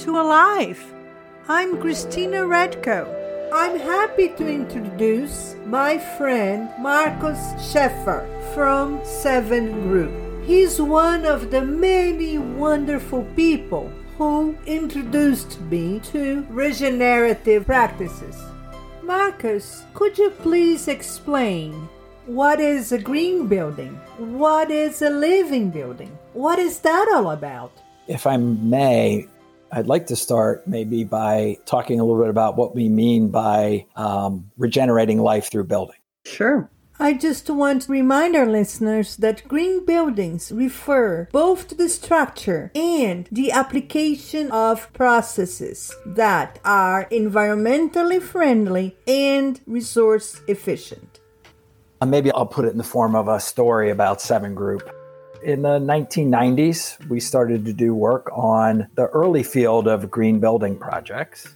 to Alive. I'm Christina Redko. I'm happy to introduce my friend Marcus Sheffer from Seven Group. He's one of the many wonderful people who introduced me to regenerative practices. Marcus, could you please explain what is a green building? What is a living building? What is that all about? If I may, I'd like to start maybe by talking a little bit about what we mean by um, regenerating life through building. Sure. I just want to remind our listeners that green buildings refer both to the structure and the application of processes that are environmentally friendly and resource efficient. Uh, maybe I'll put it in the form of a story about Seven Group. In the 1990s, we started to do work on the early field of green building projects.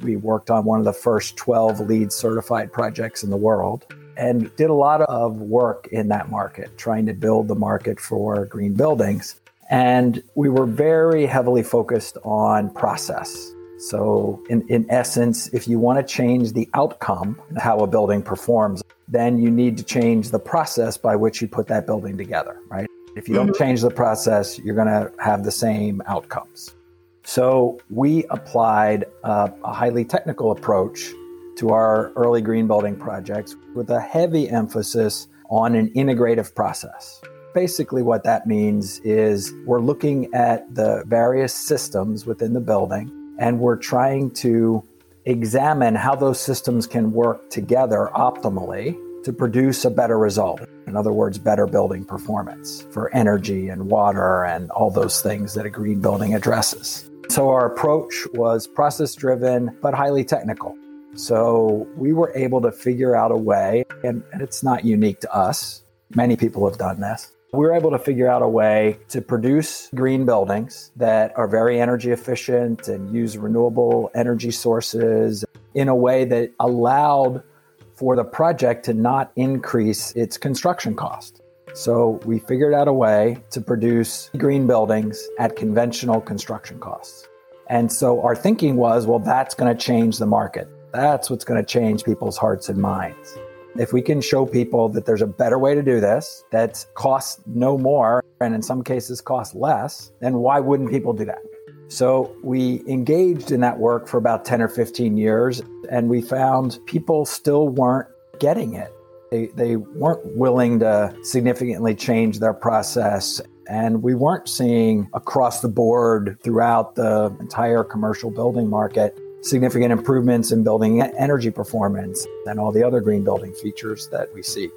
We worked on one of the first 12 LEED certified projects in the world and did a lot of work in that market, trying to build the market for green buildings. And we were very heavily focused on process. So, in, in essence, if you want to change the outcome, how a building performs, then you need to change the process by which you put that building together, right? If you don't mm-hmm. change the process, you're going to have the same outcomes. So, we applied a, a highly technical approach to our early green building projects with a heavy emphasis on an integrative process. Basically, what that means is we're looking at the various systems within the building and we're trying to examine how those systems can work together optimally to produce a better result. In other words, better building performance for energy and water and all those things that a green building addresses. So, our approach was process driven but highly technical. So we were able to figure out a way, and it's not unique to us. Many people have done this. We were able to figure out a way to produce green buildings that are very energy efficient and use renewable energy sources in a way that allowed for the project to not increase its construction cost. So we figured out a way to produce green buildings at conventional construction costs. And so our thinking was, well, that's going to change the market. That's what's going to change people's hearts and minds. If we can show people that there's a better way to do this that costs no more and in some cases costs less, then why wouldn't people do that? So we engaged in that work for about 10 or 15 years and we found people still weren't getting it. They, they weren't willing to significantly change their process. And we weren't seeing across the board throughout the entire commercial building market significant improvements in building energy performance and all the other green building features that we seek.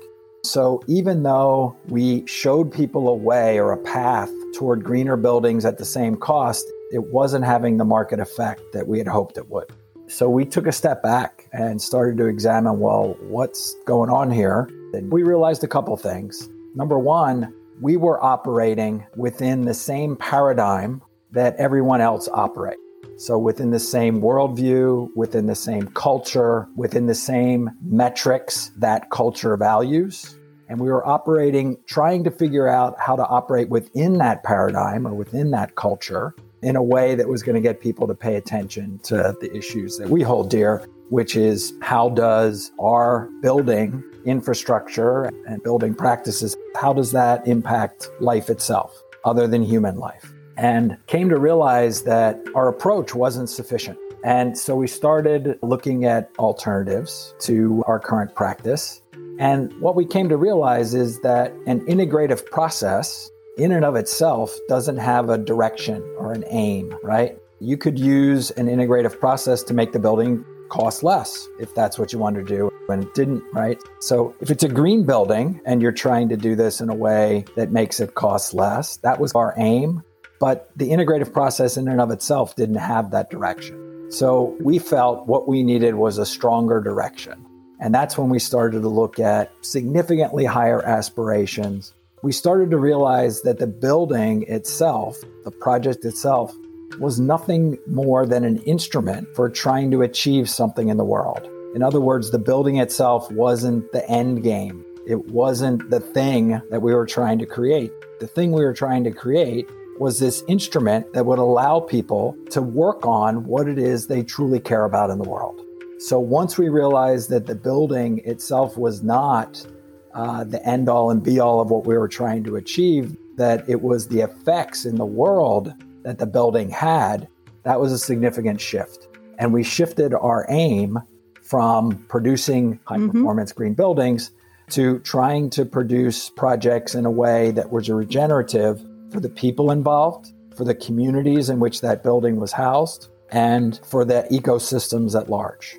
So even though we showed people a way or a path toward greener buildings at the same cost, it wasn't having the market effect that we had hoped it would. So we took a step back and started to examine well, what's going on here? And we realized a couple things. Number one, we were operating within the same paradigm that everyone else operates. So, within the same worldview, within the same culture, within the same metrics that culture values. And we were operating, trying to figure out how to operate within that paradigm or within that culture in a way that was going to get people to pay attention to the issues that we hold dear, which is how does our building infrastructure and building practices, how does that impact life itself other than human life? and came to realize that our approach wasn't sufficient. And so we started looking at alternatives to our current practice. And what we came to realize is that an integrative process in and of itself doesn't have a direction or an aim, right? You could use an integrative process to make the building cost less if that's what you wanted to do and it didn't, right? So if it's a green building and you're trying to do this in a way that makes it cost less, that was our aim. But the integrative process in and of itself didn't have that direction. So we felt what we needed was a stronger direction. And that's when we started to look at significantly higher aspirations. We started to realize that the building itself, the project itself, was nothing more than an instrument for trying to achieve something in the world. In other words, the building itself wasn't the end game. It wasn't the thing that we were trying to create. The thing we were trying to create was this instrument that would allow people to work on what it is they truly care about in the world. So once we realized that the building itself was not uh, the end all and be all of what we were trying to achieve, that it was the effects in the world that the building had, that was a significant shift. And we shifted our aim from producing high mm-hmm. performance green buildings to trying to produce projects in a way that was regenerative for the people involved, for the communities in which that building was housed, and for the ecosystems at large.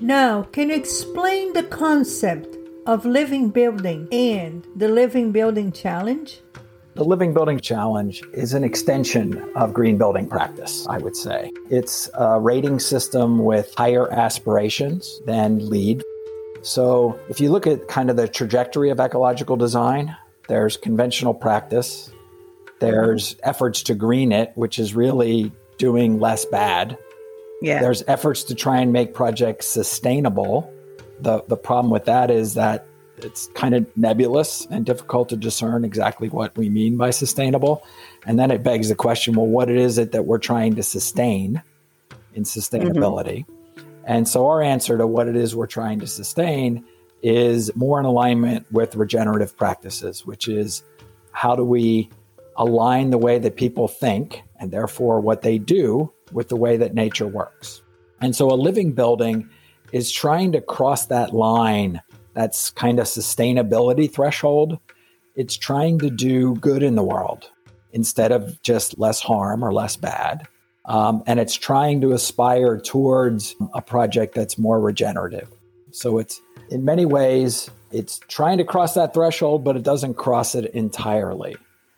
Now, can you explain the concept of living building and the living building challenge? The Living Building Challenge is an extension of green building practice, I would say. It's a rating system with higher aspirations than LEED. So, if you look at kind of the trajectory of ecological design, there's conventional practice, there's efforts to green it, which is really doing less bad. Yeah. There's efforts to try and make projects sustainable. The the problem with that is that it's kind of nebulous and difficult to discern exactly what we mean by sustainable. And then it begs the question well, what is it that we're trying to sustain in sustainability? Mm-hmm. And so our answer to what it is we're trying to sustain is more in alignment with regenerative practices, which is how do we align the way that people think and therefore what they do with the way that nature works. And so a living building is trying to cross that line that's kind of sustainability threshold. It's trying to do good in the world instead of just less harm or less bad. Um, and it's trying to aspire towards a project that's more regenerative. So it's in many ways, it's trying to cross that threshold, but it doesn't cross it entirely.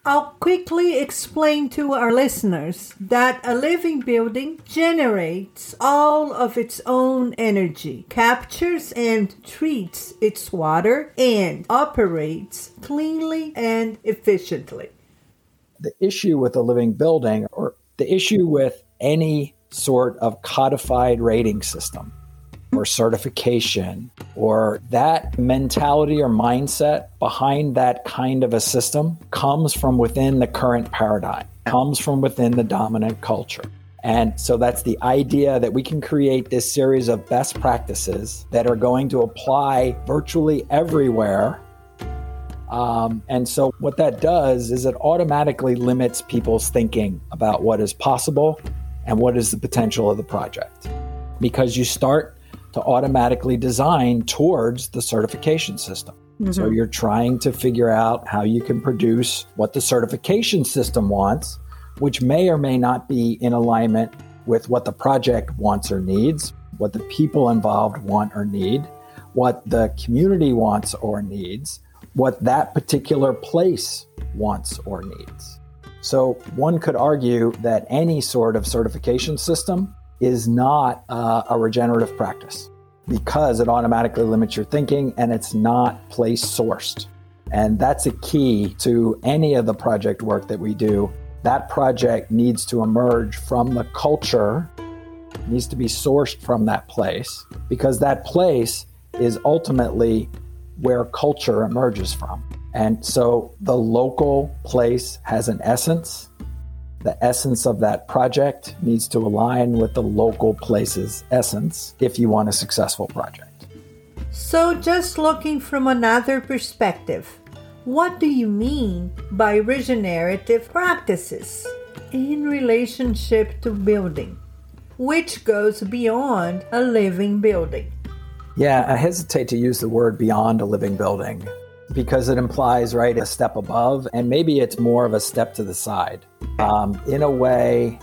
I'll quickly explain to our listeners that a living building generates all of its own energy, captures and treats its water, and operates cleanly and efficiently. The issue with a living building, or the issue with any sort of codified rating system, or certification or that mentality or mindset behind that kind of a system comes from within the current paradigm, comes from within the dominant culture. And so that's the idea that we can create this series of best practices that are going to apply virtually everywhere. Um, and so, what that does is it automatically limits people's thinking about what is possible and what is the potential of the project. Because you start to automatically design towards the certification system. Mm-hmm. So you're trying to figure out how you can produce what the certification system wants, which may or may not be in alignment with what the project wants or needs, what the people involved want or need, what the community wants or needs, what that particular place wants or needs. So one could argue that any sort of certification system is not uh, a regenerative practice because it automatically limits your thinking and it's not place sourced. And that's a key to any of the project work that we do. That project needs to emerge from the culture, needs to be sourced from that place, because that place is ultimately where culture emerges from. And so the local place has an essence the essence of that project needs to align with the local place's essence if you want a successful project. So, just looking from another perspective, what do you mean by regenerative practices in relationship to building, which goes beyond a living building? Yeah, I hesitate to use the word beyond a living building because it implies, right, a step above, and maybe it's more of a step to the side. Um, in a way,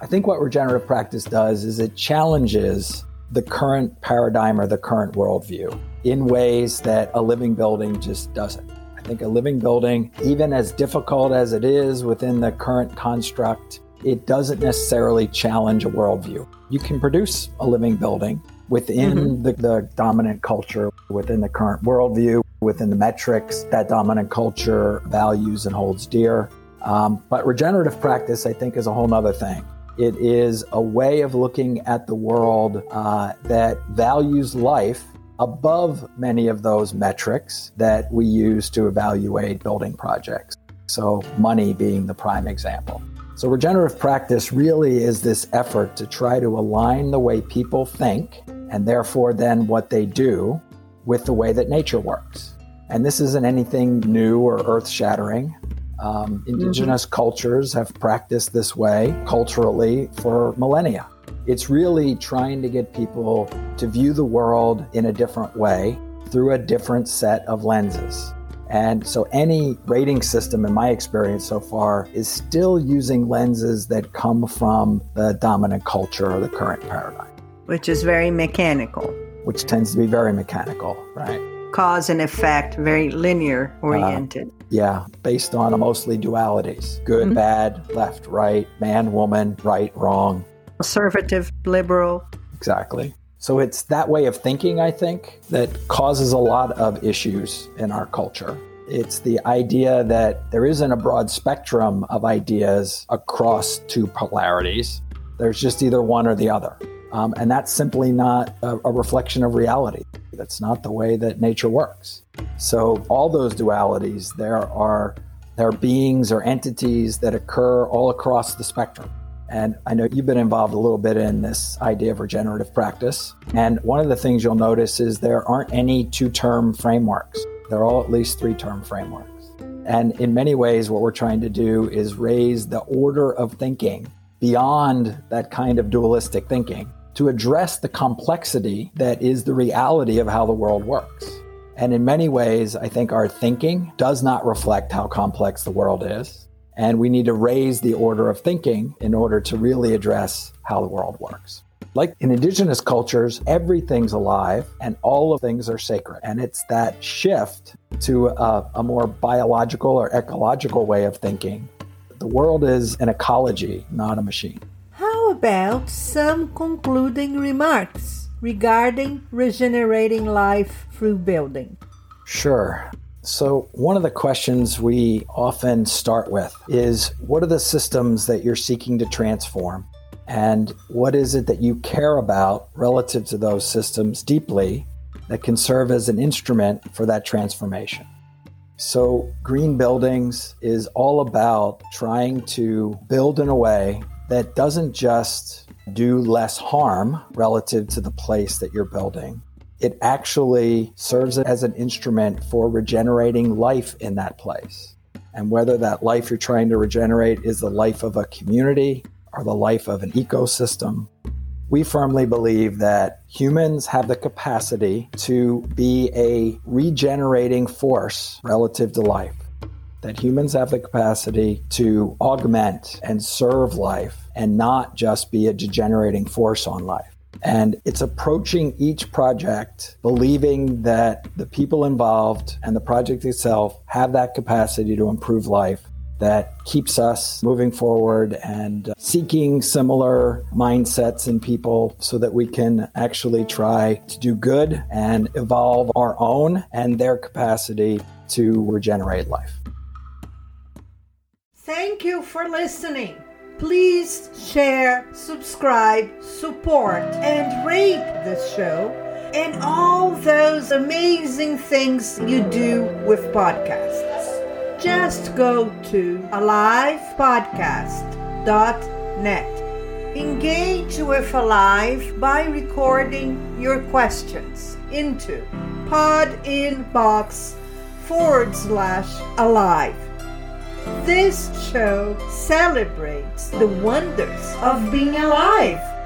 I think what regenerative practice does is it challenges the current paradigm or the current worldview in ways that a living building just doesn't. I think a living building, even as difficult as it is within the current construct, it doesn't necessarily challenge a worldview. You can produce a living building within mm-hmm. the, the dominant culture, within the current worldview, within the metrics that dominant culture values and holds dear. Um, but regenerative practice, I think, is a whole other thing. It is a way of looking at the world uh, that values life above many of those metrics that we use to evaluate building projects. So, money being the prime example. So, regenerative practice really is this effort to try to align the way people think and therefore then what they do with the way that nature works. And this isn't anything new or earth shattering. Um, indigenous mm-hmm. cultures have practiced this way culturally for millennia. It's really trying to get people to view the world in a different way through a different set of lenses. And so, any rating system, in my experience so far, is still using lenses that come from the dominant culture or the current paradigm. Which is very mechanical. Which tends to be very mechanical, right? Cause and effect, very linear oriented. Uh, yeah, based on mostly dualities good, mm-hmm. bad, left, right, man, woman, right, wrong. Conservative, liberal. Exactly. So it's that way of thinking, I think, that causes a lot of issues in our culture. It's the idea that there isn't a broad spectrum of ideas across two polarities. There's just either one or the other. Um, and that's simply not a, a reflection of reality. That's not the way that nature works. So all those dualities, there are there are beings or entities that occur all across the spectrum. And I know you've been involved a little bit in this idea of regenerative practice. And one of the things you'll notice is there aren't any two term frameworks, they're all at least three term frameworks. And in many ways, what we're trying to do is raise the order of thinking beyond that kind of dualistic thinking to address the complexity that is the reality of how the world works. And in many ways, I think our thinking does not reflect how complex the world is. And we need to raise the order of thinking in order to really address how the world works. Like in indigenous cultures, everything's alive and all of things are sacred. And it's that shift to a, a more biological or ecological way of thinking. The world is an ecology, not a machine. About some concluding remarks regarding regenerating life through building? Sure. So, one of the questions we often start with is what are the systems that you're seeking to transform? And what is it that you care about relative to those systems deeply that can serve as an instrument for that transformation? So, green buildings is all about trying to build in a way that doesn't just do less harm relative to the place that you're building, it actually serves as an instrument for regenerating life in that place. And whether that life you're trying to regenerate is the life of a community or the life of an ecosystem, we firmly believe that humans have the capacity to be a regenerating force relative to life. That humans have the capacity to augment and serve life and not just be a degenerating force on life. And it's approaching each project believing that the people involved and the project itself have that capacity to improve life that keeps us moving forward and uh, seeking similar mindsets in people so that we can actually try to do good and evolve our own and their capacity to regenerate life. Thank you for listening. Please share, subscribe, support, and rate this show and all those amazing things you do with podcasts. Just go to alivepodcast.net. Engage with Alive by recording your questions into pod inbox forward slash alive. This show celebrates the wonders of being alive.